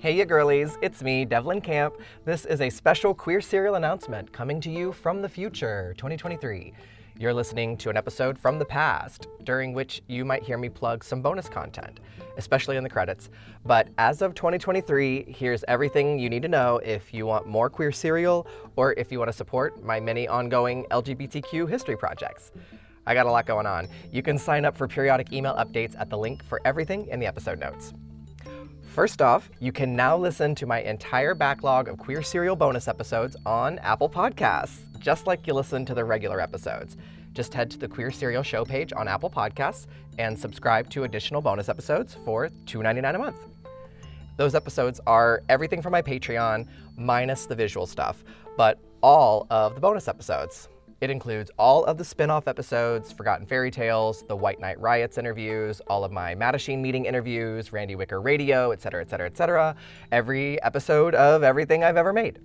Hey, you girlies, it's me, Devlin Camp. This is a special Queer Serial announcement coming to you from the future, 2023. You're listening to an episode from the past, during which you might hear me plug some bonus content, especially in the credits. But as of 2023, here's everything you need to know if you want more Queer Serial or if you want to support my many ongoing LGBTQ history projects. I got a lot going on. You can sign up for periodic email updates at the link for everything in the episode notes. First off, you can now listen to my entire backlog of Queer Serial bonus episodes on Apple Podcasts, just like you listen to the regular episodes. Just head to the Queer Serial show page on Apple Podcasts and subscribe to additional bonus episodes for $2.99 a month. Those episodes are everything from my Patreon, minus the visual stuff, but all of the bonus episodes. It includes all of the spin off episodes, Forgotten Fairy Tales, the White Night Riots interviews, all of my Mattachine meeting interviews, Randy Wicker Radio, etc., etc., etc. Every episode of everything I've ever made.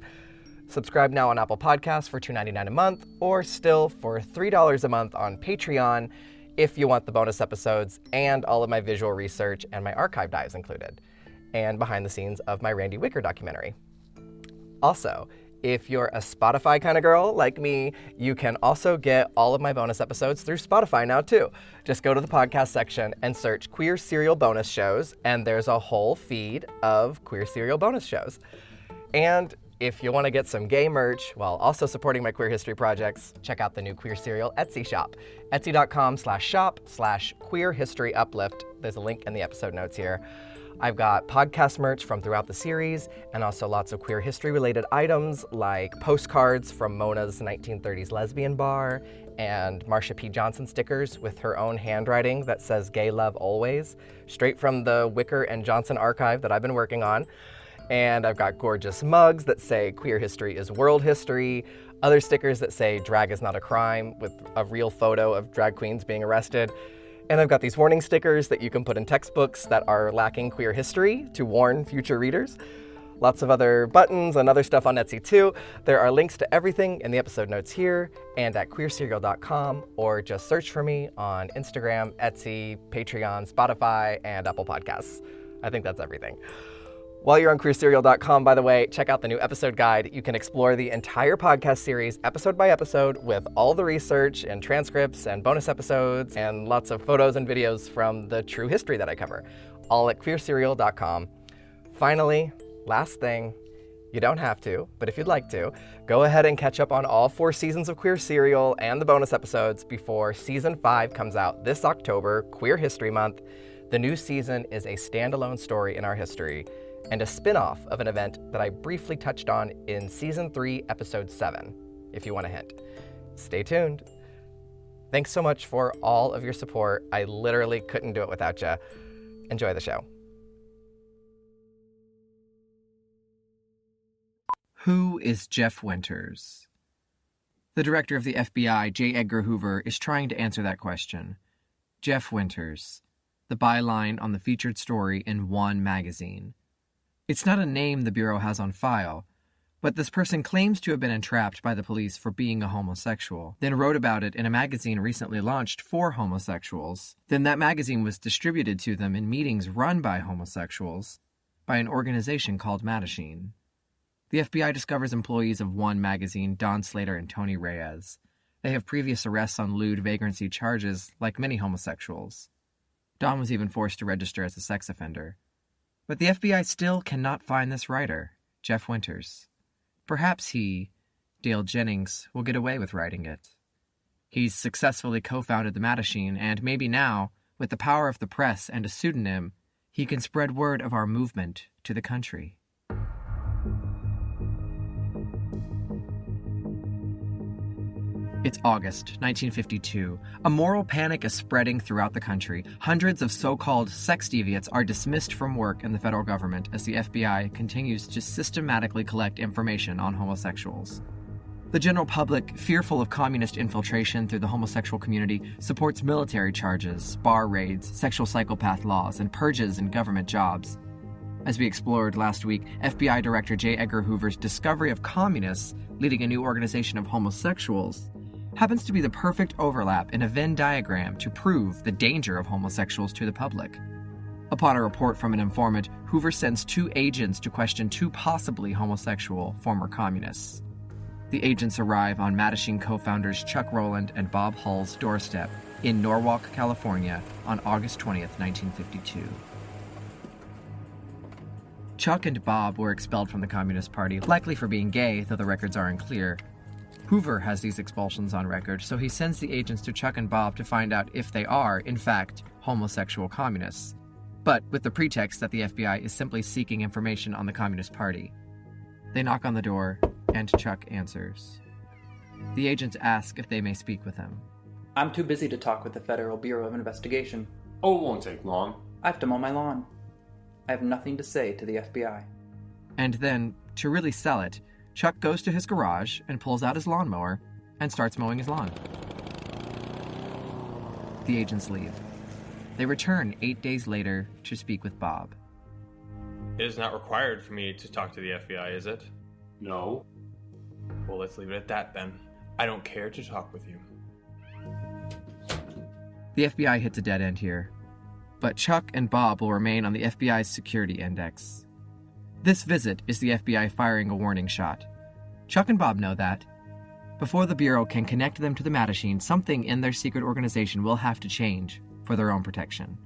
Subscribe now on Apple Podcasts for $2.99 a month, or still for $3 a month on Patreon if you want the bonus episodes and all of my visual research and my archive dives included, and behind the scenes of my Randy Wicker documentary. Also, if you're a Spotify kind of girl like me, you can also get all of my bonus episodes through Spotify now, too. Just go to the podcast section and search Queer Serial Bonus Shows, and there's a whole feed of Queer Serial bonus shows. And if you want to get some gay merch while also supporting my queer history projects, check out the new Queer Serial Etsy shop. Etsy.com slash shop slash queer history uplift. There's a link in the episode notes here. I've got podcast merch from throughout the series and also lots of queer history related items like postcards from Mona's 1930s lesbian bar and Marsha P. Johnson stickers with her own handwriting that says gay love always, straight from the Wicker and Johnson archive that I've been working on. And I've got gorgeous mugs that say queer history is world history, other stickers that say drag is not a crime with a real photo of drag queens being arrested. And I've got these warning stickers that you can put in textbooks that are lacking queer history to warn future readers. Lots of other buttons and other stuff on Etsy too. There are links to everything in the episode notes here and at queerserial.com, or just search for me on Instagram, Etsy, Patreon, Spotify, and Apple Podcasts. I think that's everything. While you're on queerserial.com, by the way, check out the new episode guide. You can explore the entire podcast series episode by episode with all the research and transcripts and bonus episodes and lots of photos and videos from the true history that I cover, all at queerserial.com. Finally, last thing, you don't have to, but if you'd like to, go ahead and catch up on all four seasons of Queer Serial and the bonus episodes before season five comes out this October, Queer History Month. The new season is a standalone story in our history and a spin off of an event that I briefly touched on in Season 3, Episode 7, if you want a hint. Stay tuned. Thanks so much for all of your support. I literally couldn't do it without you. Enjoy the show. Who is Jeff Winters? The director of the FBI, J. Edgar Hoover, is trying to answer that question. Jeff Winters, the byline on the featured story in One magazine. It's not a name the Bureau has on file, but this person claims to have been entrapped by the police for being a homosexual, then wrote about it in a magazine recently launched for homosexuals. Then that magazine was distributed to them in meetings run by homosexuals by an organization called Mattachine. The FBI discovers employees of One magazine, Don Slater and Tony Reyes. They have previous arrests on lewd vagrancy charges, like many homosexuals. Don was even forced to register as a sex offender. But the FBI still cannot find this writer, Jeff Winters. Perhaps he, Dale Jennings, will get away with writing it. He's successfully co founded the Mattachine, and maybe now, with the power of the press and a pseudonym, he can spread word of our movement to the country. It's August 1952. A moral panic is spreading throughout the country. Hundreds of so called sex deviants are dismissed from work in the federal government as the FBI continues to systematically collect information on homosexuals. The general public, fearful of communist infiltration through the homosexual community, supports military charges, bar raids, sexual psychopath laws, and purges in government jobs. As we explored last week, FBI Director J. Edgar Hoover's discovery of communists leading a new organization of homosexuals happens to be the perfect overlap in a Venn diagram to prove the danger of homosexuals to the public. Upon a report from an informant, Hoover sends two agents to question two possibly homosexual former communists. The agents arrive on Mattachine co founders Chuck Rowland and Bob Hull's doorstep in Norwalk, California on August 20th, 1952. Chuck and Bob were expelled from the Communist Party, likely for being gay, though the records are unclear. Hoover has these expulsions on record, so he sends the agents to Chuck and Bob to find out if they are, in fact, homosexual communists, but with the pretext that the FBI is simply seeking information on the Communist Party. They knock on the door, and Chuck answers. The agents ask if they may speak with him. I'm too busy to talk with the Federal Bureau of Investigation. Oh, it won't take long. I have to mow my lawn. I have nothing to say to the FBI. And then, to really sell it, Chuck goes to his garage and pulls out his lawnmower and starts mowing his lawn. The agents leave. They return eight days later to speak with Bob. It is not required for me to talk to the FBI, is it? No. Well, let's leave it at that then. I don't care to talk with you. The FBI hits a dead end here, but Chuck and Bob will remain on the FBI's security index. This visit is the FBI firing a warning shot. Chuck and Bob know that. Before the Bureau can connect them to the Mattachine, something in their secret organization will have to change for their own protection.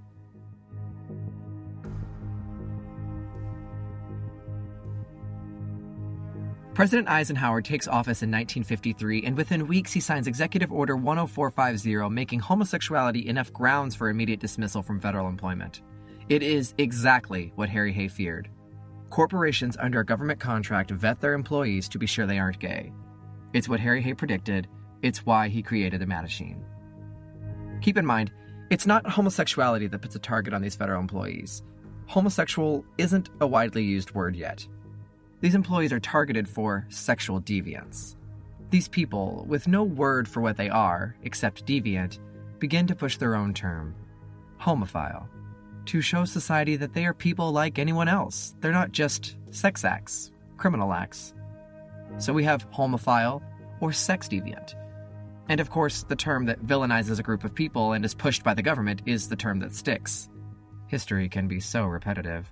President Eisenhower takes office in 1953, and within weeks he signs Executive Order 10450, making homosexuality enough grounds for immediate dismissal from federal employment. It is exactly what Harry Hay feared. Corporations under a government contract vet their employees to be sure they aren't gay. It's what Harry Hay predicted, it's why he created the Mattachine. Keep in mind, it's not homosexuality that puts a target on these federal employees. Homosexual isn't a widely used word yet. These employees are targeted for sexual deviance. These people, with no word for what they are, except deviant, begin to push their own term homophile to show society that they are people like anyone else. They're not just sex acts, criminal acts. So we have homophile or sex deviant. And of course, the term that villainizes a group of people and is pushed by the government is the term that sticks. History can be so repetitive.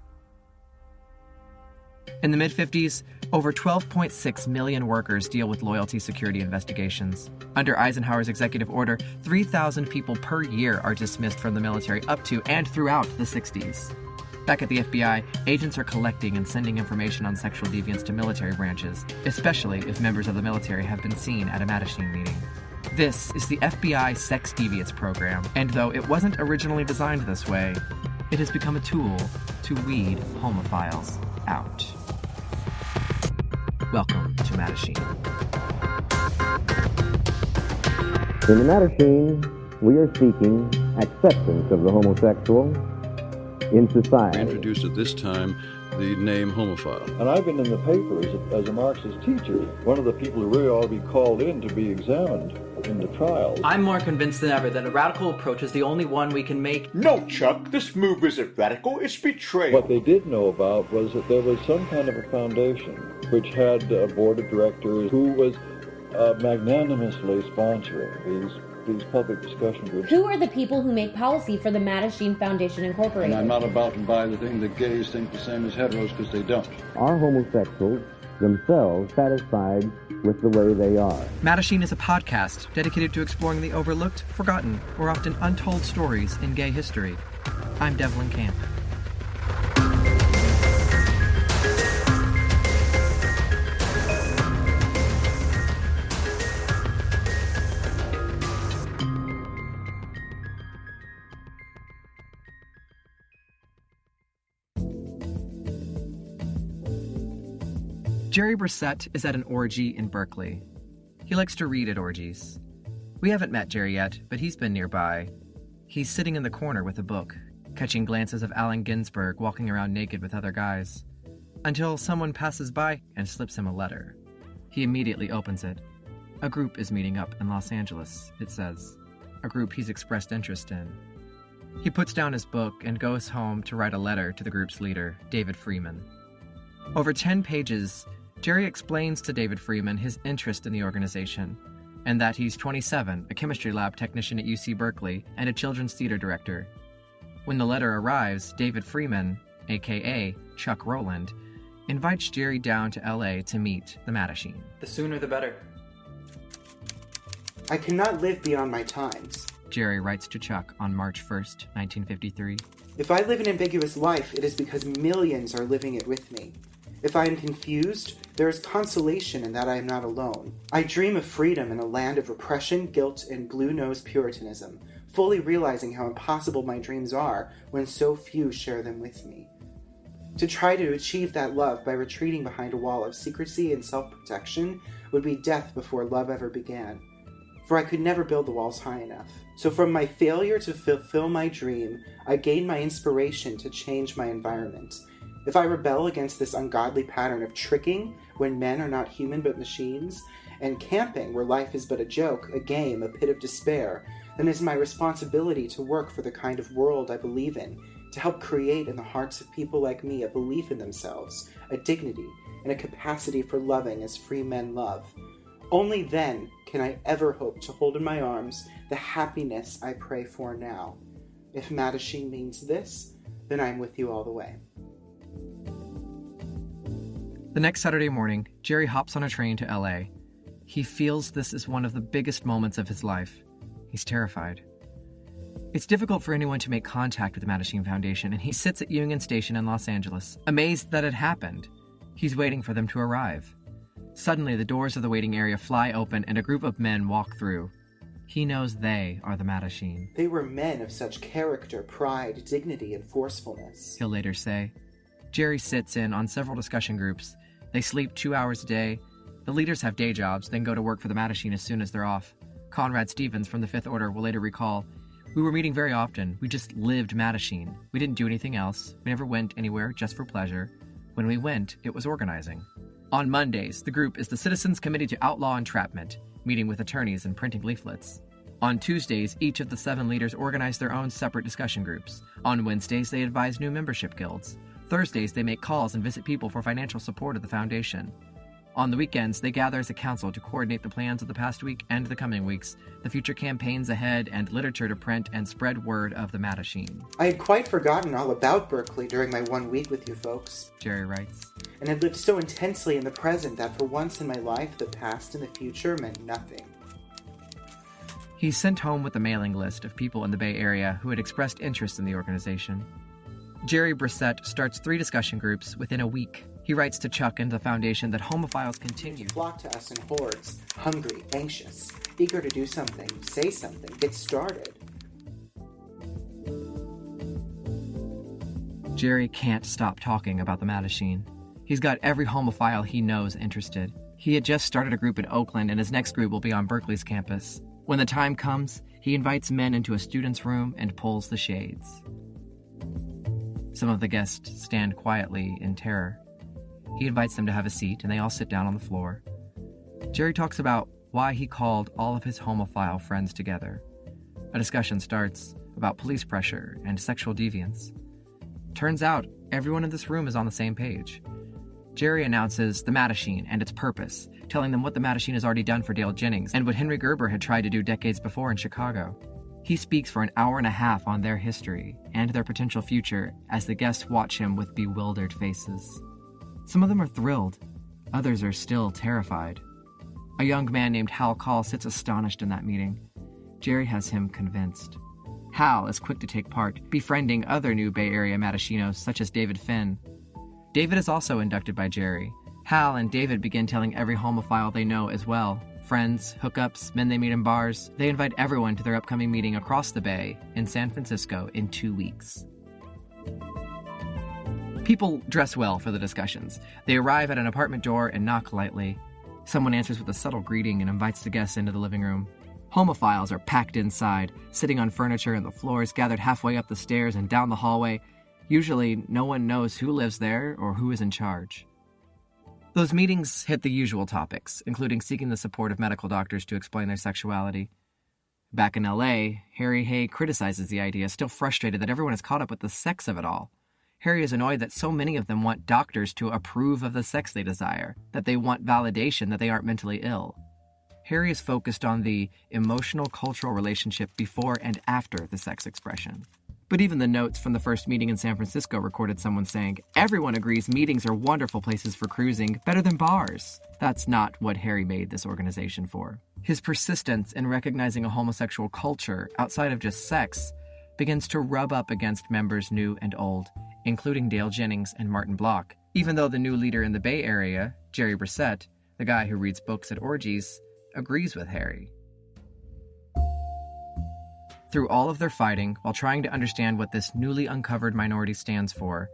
In the mid 50s, over 12.6 million workers deal with loyalty security investigations. Under Eisenhower's executive order, 3,000 people per year are dismissed from the military up to and throughout the 60s. Back at the FBI, agents are collecting and sending information on sexual deviance to military branches, especially if members of the military have been seen at a Mattachine meeting. This is the FBI Sex Deviance Program, and though it wasn't originally designed this way, it has become a tool to weed homophiles out. Welcome to Mattachine. In the Mattachine, we are seeking acceptance of the homosexual in society. introduced at this time the name homophile. And I've been in the paper as a, as a Marxist teacher, one of the people who really ought to be called in to be examined in the trials. I'm more convinced than ever that a radical approach is the only one we can make. No, Chuck, this move isn't radical, it's betrayal. What they did know about was that there was some kind of a foundation which had a board of directors who was uh, magnanimously sponsoring these these public discussion groups. Who are the people who make policy for the Mattachine Foundation Incorporated? And I'm not about to buy the thing that gays think the same as heteros because they don't. Are homosexuals themselves satisfied with the way they are? Mattachine is a podcast dedicated to exploring the overlooked, forgotten, or often untold stories in gay history. I'm Devlin Camp. Jerry Brissette is at an orgy in Berkeley. He likes to read at orgies. We haven't met Jerry yet, but he's been nearby. He's sitting in the corner with a book, catching glances of Allen Ginsberg walking around naked with other guys, until someone passes by and slips him a letter. He immediately opens it. A group is meeting up in Los Angeles, it says. A group he's expressed interest in. He puts down his book and goes home to write a letter to the group's leader, David Freeman. Over 10 pages, Jerry explains to David Freeman his interest in the organization and that he's 27, a chemistry lab technician at UC Berkeley, and a children's theater director. When the letter arrives, David Freeman, aka Chuck Rowland, invites Jerry down to LA to meet the Mattachine. The sooner the better. I cannot live beyond my times. Jerry writes to Chuck on March 1st, 1953. If I live an ambiguous life, it is because millions are living it with me. If I am confused, there is consolation in that I am not alone. I dream of freedom in a land of repression, guilt, and blue nosed Puritanism, fully realizing how impossible my dreams are when so few share them with me. To try to achieve that love by retreating behind a wall of secrecy and self protection would be death before love ever began. For I could never build the walls high enough. So, from my failure to fulfill my dream, I gained my inspiration to change my environment. If I rebel against this ungodly pattern of tricking when men are not human but machines, and camping where life is but a joke, a game, a pit of despair, then it is my responsibility to work for the kind of world I believe in, to help create in the hearts of people like me a belief in themselves, a dignity, and a capacity for loving as free men love. Only then can I ever hope to hold in my arms the happiness I pray for now. If Mattachine means this, then I'm with you all the way. The next Saturday morning, Jerry hops on a train to LA. He feels this is one of the biggest moments of his life. He's terrified. It's difficult for anyone to make contact with the Mattachine Foundation, and he sits at Union Station in Los Angeles, amazed that it happened. He's waiting for them to arrive. Suddenly, the doors of the waiting area fly open and a group of men walk through. He knows they are the Mattachine. They were men of such character, pride, dignity, and forcefulness. He'll later say. Jerry sits in on several discussion groups. They sleep two hours a day. The leaders have day jobs, then go to work for the Mattachine as soon as they're off. Conrad Stevens from the Fifth Order will later recall We were meeting very often. We just lived Mattachine. We didn't do anything else. We never went anywhere just for pleasure. When we went, it was organizing. On Mondays, the group is the Citizens Committee to Outlaw Entrapment, meeting with attorneys and printing leaflets. On Tuesdays, each of the seven leaders organize their own separate discussion groups. On Wednesdays, they advise new membership guilds. Thursdays, they make calls and visit people for financial support of the foundation. On the weekends, they gather as a council to coordinate the plans of the past week and the coming weeks, the future campaigns ahead, and literature to print and spread word of the Mattachine. I had quite forgotten all about Berkeley during my one week with you folks. Jerry writes. And had lived so intensely in the present that for once in my life, the past and the future meant nothing. He's sent home with a mailing list of people in the Bay Area who had expressed interest in the organization. Jerry Brissette starts three discussion groups within a week. He writes to Chuck and the foundation that homophiles continue. Flock to us in hordes, hungry, anxious, eager to do something, say something, get started. Jerry can't stop talking about the Mattachine. He's got every homophile he knows interested. He had just started a group in Oakland, and his next group will be on Berkeley's campus. When the time comes, he invites men into a student's room and pulls the shades. Some of the guests stand quietly in terror. He invites them to have a seat, and they all sit down on the floor. Jerry talks about why he called all of his homophile friends together. A discussion starts about police pressure and sexual deviance. Turns out everyone in this room is on the same page. Jerry announces the Mattachine and its purpose, telling them what the Mattachine has already done for Dale Jennings and what Henry Gerber had tried to do decades before in Chicago. He speaks for an hour and a half on their history and their potential future as the guests watch him with bewildered faces. Some of them are thrilled, others are still terrified. A young man named Hal Call sits astonished in that meeting. Jerry has him convinced. Hal is quick to take part, befriending other new Bay Area Mattachinos such as David Finn. David is also inducted by Jerry. Hal and David begin telling every homophile they know as well friends, hookups, men they meet in bars. They invite everyone to their upcoming meeting across the bay in San Francisco in two weeks. People dress well for the discussions. They arrive at an apartment door and knock lightly. Someone answers with a subtle greeting and invites the guests into the living room. Homophiles are packed inside, sitting on furniture and the floors, gathered halfway up the stairs and down the hallway. Usually, no one knows who lives there or who is in charge. Those meetings hit the usual topics, including seeking the support of medical doctors to explain their sexuality. Back in LA, Harry Hay criticizes the idea, still frustrated that everyone is caught up with the sex of it all. Harry is annoyed that so many of them want doctors to approve of the sex they desire, that they want validation that they aren't mentally ill. Harry is focused on the emotional cultural relationship before and after the sex expression. But even the notes from the first meeting in San Francisco recorded someone saying, Everyone agrees meetings are wonderful places for cruising, better than bars. That's not what Harry made this organization for. His persistence in recognizing a homosexual culture outside of just sex begins to rub up against members new and old, including Dale Jennings and Martin Block, even though the new leader in the Bay Area, Jerry Brissette, the guy who reads books at orgies, agrees with Harry. Through all of their fighting, while trying to understand what this newly uncovered minority stands for,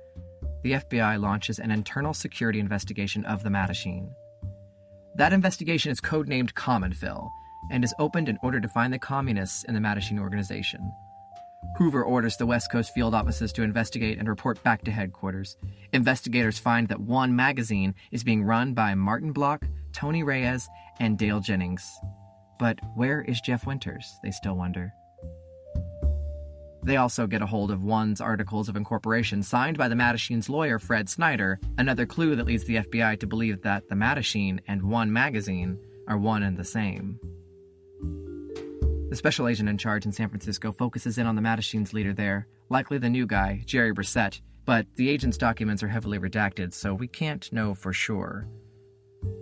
the FBI launches an internal security investigation of the Mattachine. That investigation is codenamed Commonfill and is opened in order to find the communists in the Mattachine organization. Hoover orders the West Coast field offices to investigate and report back to headquarters. Investigators find that One Magazine is being run by Martin Block, Tony Reyes, and Dale Jennings. But where is Jeff Winters? They still wonder. They also get a hold of One's articles of incorporation signed by the Mattachine's lawyer, Fred Snyder, another clue that leads the FBI to believe that the Mattachine and One magazine are one and the same. The special agent in charge in San Francisco focuses in on the Mattachine's leader there, likely the new guy, Jerry Brissette, but the agent's documents are heavily redacted, so we can't know for sure.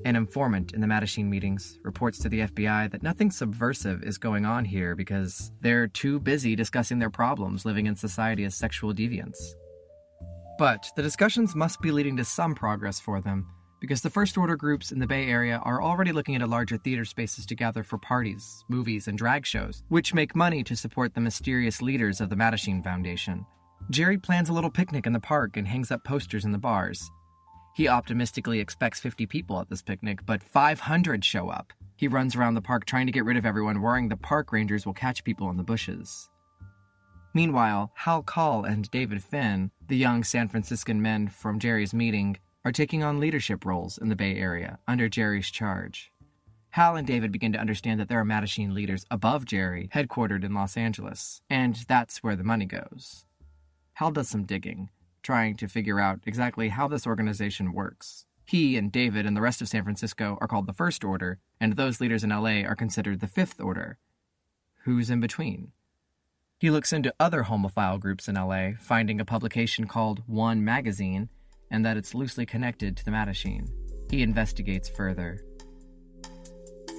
An informant in the Mattachine meetings reports to the FBI that nothing subversive is going on here because they're too busy discussing their problems living in society as sexual deviants. But the discussions must be leading to some progress for them because the First Order groups in the Bay Area are already looking at larger theater spaces to gather for parties, movies, and drag shows, which make money to support the mysterious leaders of the Mattachine Foundation. Jerry plans a little picnic in the park and hangs up posters in the bars. He optimistically expects 50 people at this picnic, but 500 show up. He runs around the park trying to get rid of everyone, worrying the park rangers will catch people in the bushes. Meanwhile, Hal Call and David Finn, the young San Franciscan men from Jerry's meeting, are taking on leadership roles in the Bay Area under Jerry's charge. Hal and David begin to understand that there are Mattachine leaders above Jerry, headquartered in Los Angeles, and that's where the money goes. Hal does some digging, trying to figure out exactly how this organization works. He and David and the rest of San Francisco are called the First Order, and those leaders in LA are considered the Fifth Order. Who's in between? He looks into other homophile groups in LA, finding a publication called One Magazine, and that it's loosely connected to the Mattachine. He investigates further.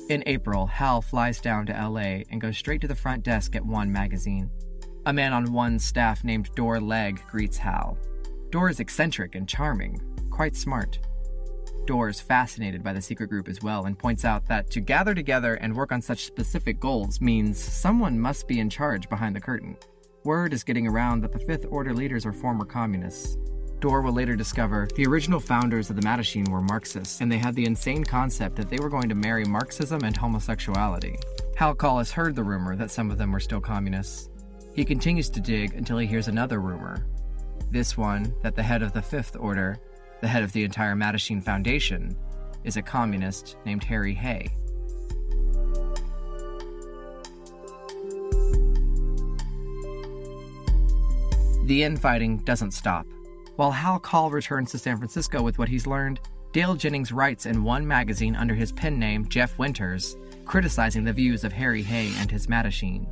In April, Hal flies down to LA and goes straight to the front desk at One Magazine. A man on One's staff named Dorr Legg greets Hal. Dorr is eccentric and charming, quite smart. Dorr is fascinated by the secret group as well and points out that to gather together and work on such specific goals means someone must be in charge behind the curtain. Word is getting around that the Fifth Order leaders are former communists. Dorr will later discover the original founders of the Mattachine were Marxists, and they had the insane concept that they were going to marry Marxism and homosexuality. Hal Call's heard the rumor that some of them were still communists. He continues to dig until he hears another rumor. This one that the head of the Fifth Order, the head of the entire Mattachine Foundation, is a communist named Harry Hay. The infighting doesn't stop. While Hal Call returns to San Francisco with what he's learned, Dale Jennings writes in one magazine under his pen name, Jeff Winters, criticizing the views of Harry Hay and his Mattachine.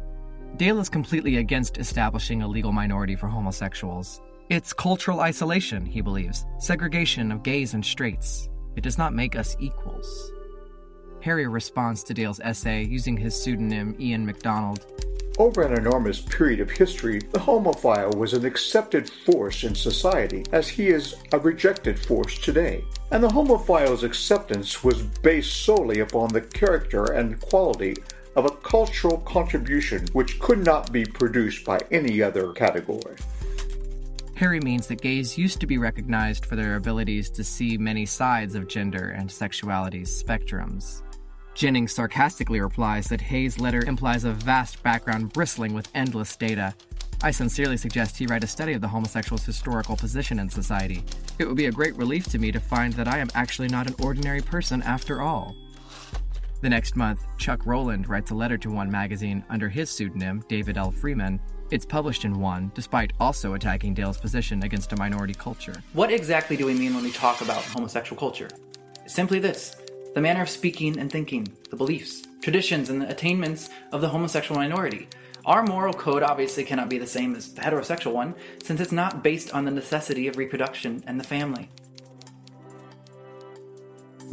Dale is completely against establishing a legal minority for homosexuals. It's cultural isolation, he believes, segregation of gays and straights. It does not make us equals. Harry responds to Dale's essay using his pseudonym Ian MacDonald. Over an enormous period of history, the homophile was an accepted force in society, as he is a rejected force today. And the homophile's acceptance was based solely upon the character and quality of a cultural contribution which could not be produced by any other category. Harry means that gays used to be recognized for their abilities to see many sides of gender and sexuality's spectrums. Jennings sarcastically replies that Hay's letter implies a vast background bristling with endless data. I sincerely suggest he write a study of the homosexual's historical position in society. It would be a great relief to me to find that I am actually not an ordinary person after all. The next month, Chuck Rowland writes a letter to One magazine under his pseudonym, David L. Freeman. It's published in One, despite also attacking Dale's position against a minority culture. What exactly do we mean when we talk about homosexual culture? Simply this the manner of speaking and thinking, the beliefs, traditions, and the attainments of the homosexual minority. Our moral code obviously cannot be the same as the heterosexual one, since it's not based on the necessity of reproduction and the family.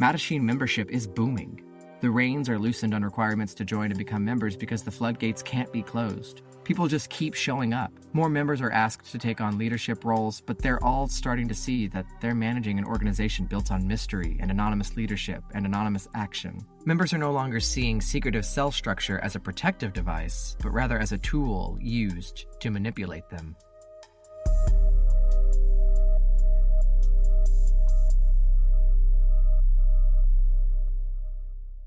Mattachine membership is booming. The reins are loosened on requirements to join and become members because the floodgates can't be closed. People just keep showing up. More members are asked to take on leadership roles, but they're all starting to see that they're managing an organization built on mystery and anonymous leadership and anonymous action. Members are no longer seeing secretive cell structure as a protective device, but rather as a tool used to manipulate them.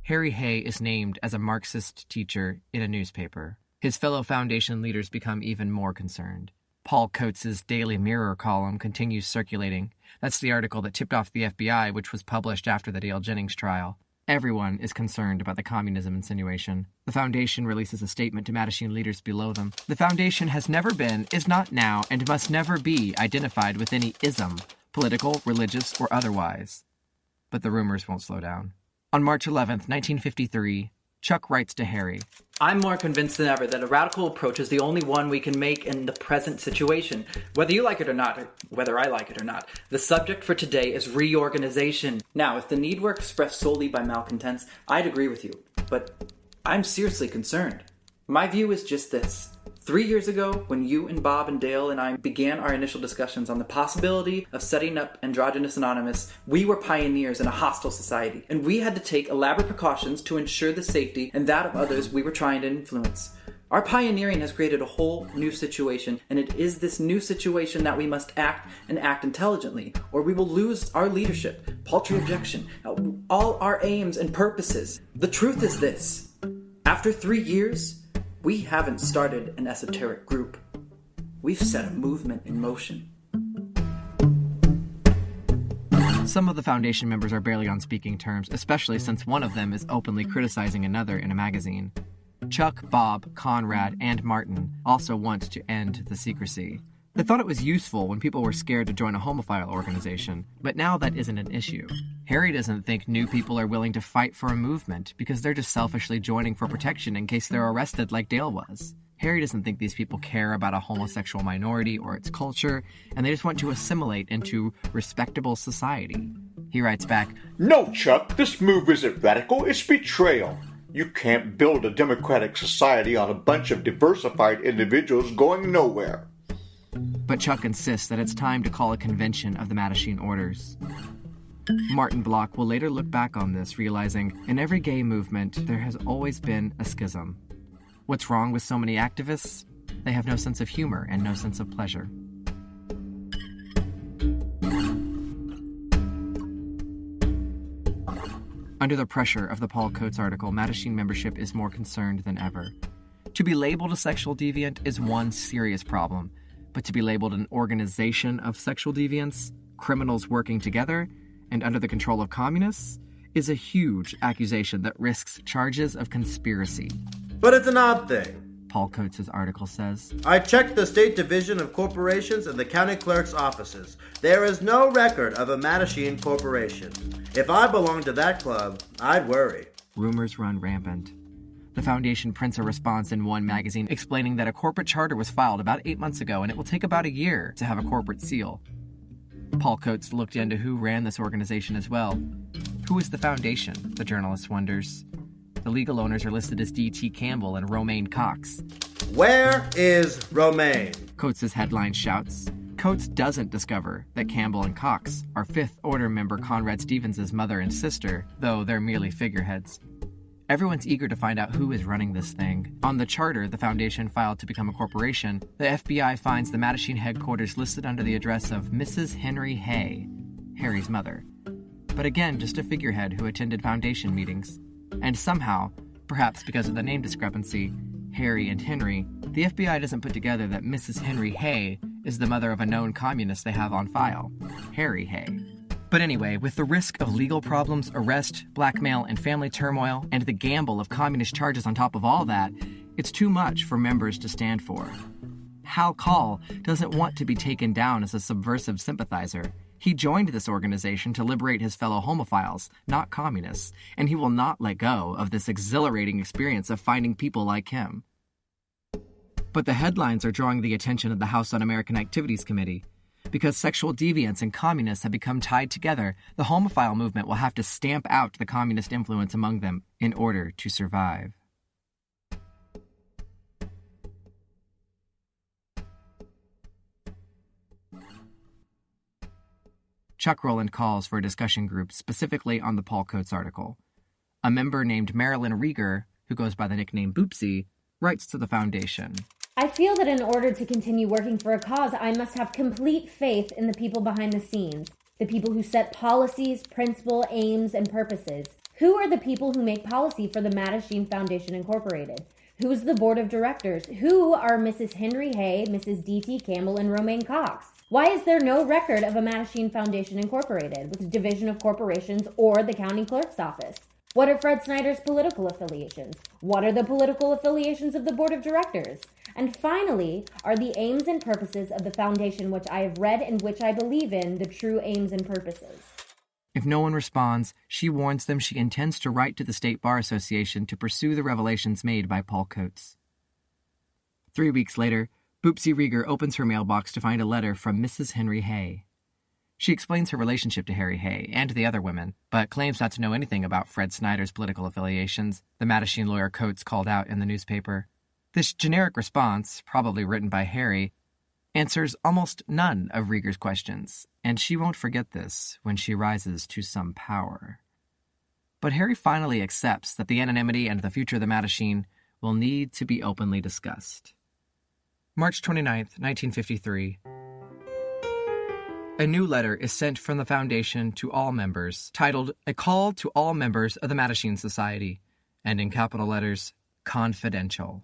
Harry Hay is named as a Marxist teacher in a newspaper. His fellow Foundation leaders become even more concerned. Paul Coates' Daily Mirror column continues circulating. That's the article that tipped off the FBI, which was published after the Dale Jennings trial. Everyone is concerned about the communism insinuation. The Foundation releases a statement to Mattachine leaders below them. The Foundation has never been, is not now, and must never be identified with any ism, political, religious, or otherwise. But the rumors won't slow down. On March 11th, 1953, Chuck writes to Harry I'm more convinced than ever that a radical approach is the only one we can make in the present situation, whether you like it or not, or whether I like it or not. The subject for today is reorganization. Now, if the need were expressed solely by malcontents, I'd agree with you, but I'm seriously concerned. My view is just this. Three years ago, when you and Bob and Dale and I began our initial discussions on the possibility of setting up Androgynous Anonymous, we were pioneers in a hostile society, and we had to take elaborate precautions to ensure the safety and that of others we were trying to influence. Our pioneering has created a whole new situation, and it is this new situation that we must act and act intelligently, or we will lose our leadership, paltry objection, all our aims and purposes. The truth is this after three years, we haven't started an esoteric group. We've set a movement in motion. Some of the Foundation members are barely on speaking terms, especially since one of them is openly criticizing another in a magazine. Chuck, Bob, Conrad, and Martin also want to end the secrecy. They thought it was useful when people were scared to join a homophile organization, but now that isn't an issue. Harry doesn't think new people are willing to fight for a movement because they're just selfishly joining for protection in case they're arrested like Dale was. Harry doesn't think these people care about a homosexual minority or its culture, and they just want to assimilate into respectable society. He writes back No, Chuck, this move isn't radical, it's betrayal. You can't build a democratic society on a bunch of diversified individuals going nowhere. But Chuck insists that it's time to call a convention of the Mattachine Orders. Martin Block will later look back on this, realizing in every gay movement, there has always been a schism. What's wrong with so many activists? They have no sense of humor and no sense of pleasure. Under the pressure of the Paul Coates article, Mattachine membership is more concerned than ever. To be labeled a sexual deviant is one serious problem, but to be labeled an organization of sexual deviants, criminals working together, and under the control of communists is a huge accusation that risks charges of conspiracy. But it's an odd thing. Paul Coates' article says. I checked the State Division of Corporations and the county clerk's offices. There is no record of a Mattachine corporation. If I belonged to that club, I'd worry. Rumors run rampant. The Foundation prints a response in one magazine explaining that a corporate charter was filed about eight months ago and it will take about a year to have a corporate seal. Paul Coates looked into who ran this organization as well. Who is the Foundation? The journalist wonders. The legal owners are listed as D.T. Campbell and Romaine Cox. Where is Romaine? Coates' headline shouts. Coates doesn't discover that Campbell and Cox are Fifth Order member Conrad Stevens' mother and sister, though they're merely figureheads. Everyone's eager to find out who is running this thing. On the charter the Foundation filed to become a corporation, the FBI finds the Mattachine headquarters listed under the address of Mrs. Henry Hay, Harry's mother. But again, just a figurehead who attended Foundation meetings. And somehow, perhaps because of the name discrepancy, Harry and Henry, the FBI doesn't put together that Mrs. Henry Hay is the mother of a known communist they have on file, Harry Hay. But anyway, with the risk of legal problems, arrest, blackmail, and family turmoil, and the gamble of communist charges on top of all that, it's too much for members to stand for. Hal Call doesn't want to be taken down as a subversive sympathizer. He joined this organization to liberate his fellow homophiles, not communists, and he will not let go of this exhilarating experience of finding people like him. But the headlines are drawing the attention of the House Un American Activities Committee. Because sexual deviants and communists have become tied together, the homophile movement will have to stamp out the communist influence among them in order to survive. Chuck Rowland calls for a discussion group specifically on the Paul Coates article. A member named Marilyn Rieger, who goes by the nickname Boopsie, writes to the foundation. I feel that in order to continue working for a cause, I must have complete faith in the people behind the scenes, the people who set policies, principle, aims, and purposes. Who are the people who make policy for the Mattachine Foundation Incorporated? Who's the board of directors? Who are Mrs. Henry Hay, Mrs. D.T. Campbell, and Romaine Cox? Why is there no record of a Mattachine Foundation Incorporated with the Division of Corporations or the County Clerk's Office? What are Fred Snyder's political affiliations? What are the political affiliations of the Board of Directors? And finally, are the aims and purposes of the Foundation which I have read and which I believe in the true aims and purposes? If no one responds, she warns them she intends to write to the State Bar Association to pursue the revelations made by Paul Coates. Three weeks later, Boopsie Rieger opens her mailbox to find a letter from Mrs. Henry Hay. She explains her relationship to Harry Hay and the other women, but claims not to know anything about Fred Snyder's political affiliations, the Mattachine lawyer Coates called out in the newspaper. This generic response, probably written by Harry, answers almost none of Rieger's questions, and she won't forget this when she rises to some power. But Harry finally accepts that the anonymity and the future of the Mattachine will need to be openly discussed. March 29, 1953. A new letter is sent from the Foundation to all members, titled A Call to All Members of the Mattachine Society, and in capital letters, Confidential.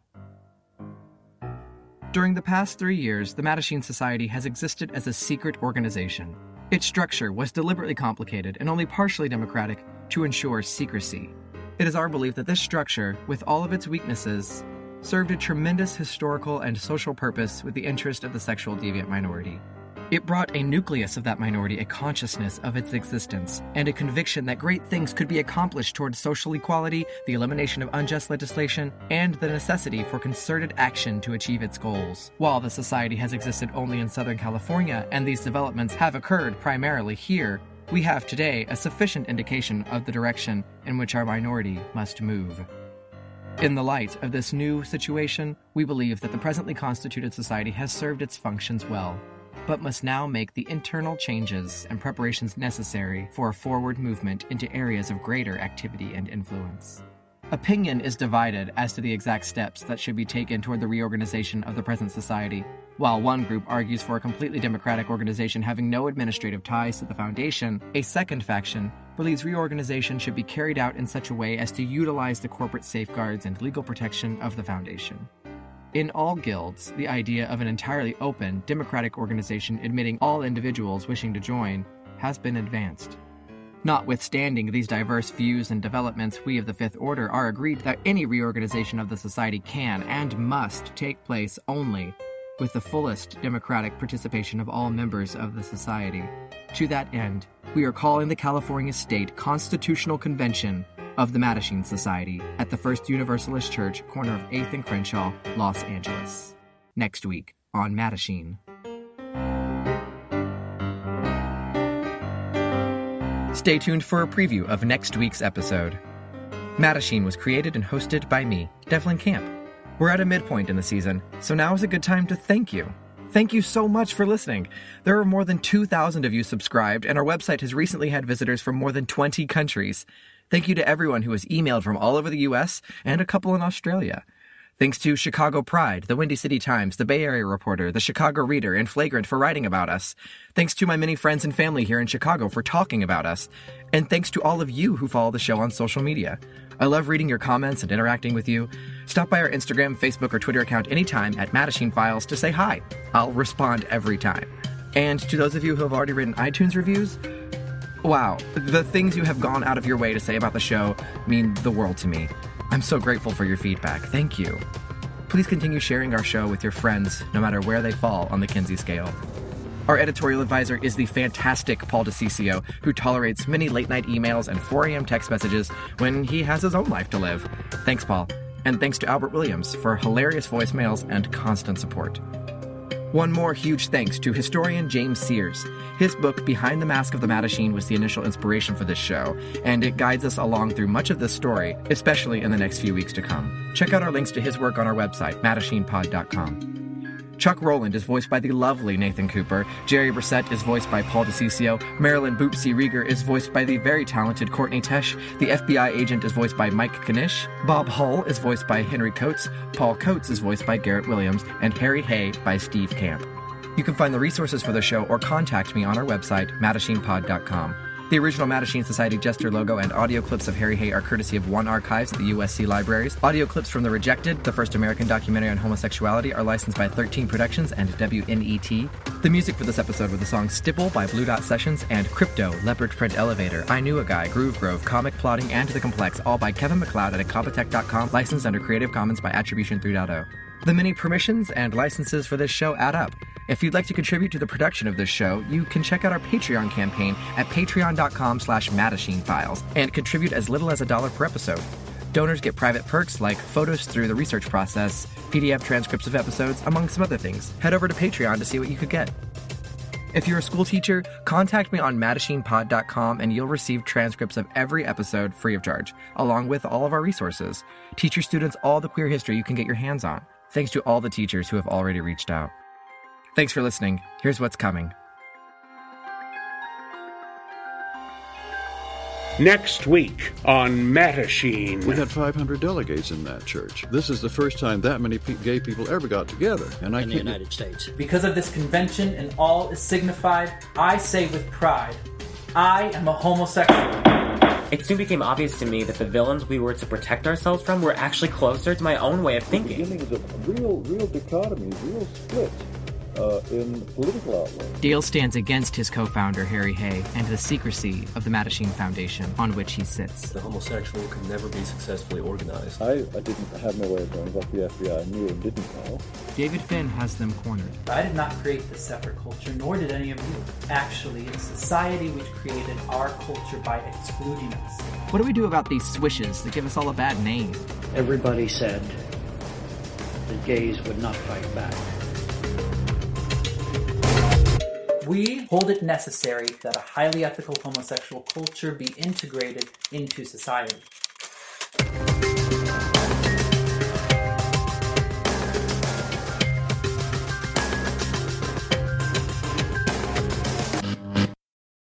During the past three years, the Mattachine Society has existed as a secret organization. Its structure was deliberately complicated and only partially democratic to ensure secrecy. It is our belief that this structure, with all of its weaknesses, served a tremendous historical and social purpose with the interest of the sexual deviant minority. It brought a nucleus of that minority a consciousness of its existence and a conviction that great things could be accomplished towards social equality, the elimination of unjust legislation, and the necessity for concerted action to achieve its goals. While the society has existed only in Southern California and these developments have occurred primarily here, we have today a sufficient indication of the direction in which our minority must move. In the light of this new situation, we believe that the presently constituted society has served its functions well, but must now make the internal changes and preparations necessary for a forward movement into areas of greater activity and influence. Opinion is divided as to the exact steps that should be taken toward the reorganization of the present society. While one group argues for a completely democratic organization having no administrative ties to the Foundation, a second faction believes reorganization should be carried out in such a way as to utilize the corporate safeguards and legal protection of the Foundation. In all guilds, the idea of an entirely open, democratic organization admitting all individuals wishing to join has been advanced. Notwithstanding these diverse views and developments, we of the Fifth Order are agreed that any reorganization of the society can and must take place only with the fullest democratic participation of all members of the society. To that end, we are calling the California State Constitutional Convention of the Mattachine Society at the First Universalist Church, corner of 8th and Crenshaw, Los Angeles. Next week on Mattachine. Stay tuned for a preview of next week's episode. Mattachine was created and hosted by me, Devlin Camp. We're at a midpoint in the season, so now is a good time to thank you. Thank you so much for listening. There are more than 2,000 of you subscribed, and our website has recently had visitors from more than 20 countries. Thank you to everyone who has emailed from all over the US and a couple in Australia. Thanks to Chicago Pride, the Windy City Times, the Bay Area Reporter, the Chicago Reader, and Flagrant for writing about us. Thanks to my many friends and family here in Chicago for talking about us. And thanks to all of you who follow the show on social media. I love reading your comments and interacting with you. Stop by our Instagram, Facebook, or Twitter account anytime at Mattachine Files to say hi. I'll respond every time. And to those of you who have already written iTunes reviews, wow, the things you have gone out of your way to say about the show mean the world to me. I'm so grateful for your feedback. Thank you. Please continue sharing our show with your friends, no matter where they fall on the Kinsey scale. Our editorial advisor is the fantastic Paul Di Ciccio, who tolerates many late night emails and 4 a.m. text messages when he has his own life to live. Thanks, Paul. And thanks to Albert Williams for hilarious voicemails and constant support. One more huge thanks to historian James Sears. His book, Behind the Mask of the Mattachine, was the initial inspiration for this show, and it guides us along through much of this story, especially in the next few weeks to come. Check out our links to his work on our website, mattachinepod.com. Chuck Rowland is voiced by the lovely Nathan Cooper. Jerry Brissette is voiced by Paul Di Ciccio. Marilyn Boopsy Rieger is voiced by the very talented Courtney Tesh. The FBI agent is voiced by Mike Kanish. Bob Hull is voiced by Henry Coates. Paul Coates is voiced by Garrett Williams. And Harry Hay by Steve Camp. You can find the resources for the show or contact me on our website, mattachinepod.com. The original Mattachine Society Jester logo and audio clips of Harry Hay are courtesy of One Archives at the USC Libraries. Audio clips from The Rejected, the first American documentary on homosexuality, are licensed by 13 Productions and WNET. The music for this episode were the songs Stipple by Blue Dot Sessions and Crypto, Leopard Print Elevator, I Knew a Guy, Groove Grove, Comic Plotting, and The Complex, all by Kevin MacLeod at Incompetech.com, licensed under Creative Commons by Attribution 3.0. The many permissions and licenses for this show add up. If you'd like to contribute to the production of this show, you can check out our Patreon campaign at patreon.com slash Files and contribute as little as a dollar per episode. Donors get private perks like photos through the research process, PDF transcripts of episodes, among some other things. Head over to Patreon to see what you could get. If you're a school teacher, contact me on mattachinepod.com and you'll receive transcripts of every episode free of charge, along with all of our resources. Teach your students all the queer history you can get your hands on. Thanks to all the teachers who have already reached out. Thanks for listening. Here's what's coming. Next week on Mattachine. We had 500 delegates in that church. This is the first time that many pe- gay people ever got together, and I in the. United States. Because of this convention and all is signified, I say with pride, I am a homosexual. It soon became obvious to me that the villains we were to protect ourselves from were actually closer to my own way of thinking. Beginnings of real, real dichotomies, real splits uh, in political outlook. Dale stands against his co founder, Harry Hay, and the secrecy of the Mattachine Foundation on which he sits. The homosexual could never be successfully organized. I, I didn't have no way of knowing what the FBI knew and didn't know. David Finn has them cornered. I did not create this separate culture, nor did any of you. Actually, it's society which created our culture by excluding us. What do we do about these swishes that give us all a bad name? Everybody said that gays would not fight back. We hold it necessary that a highly ethical homosexual culture be integrated into society.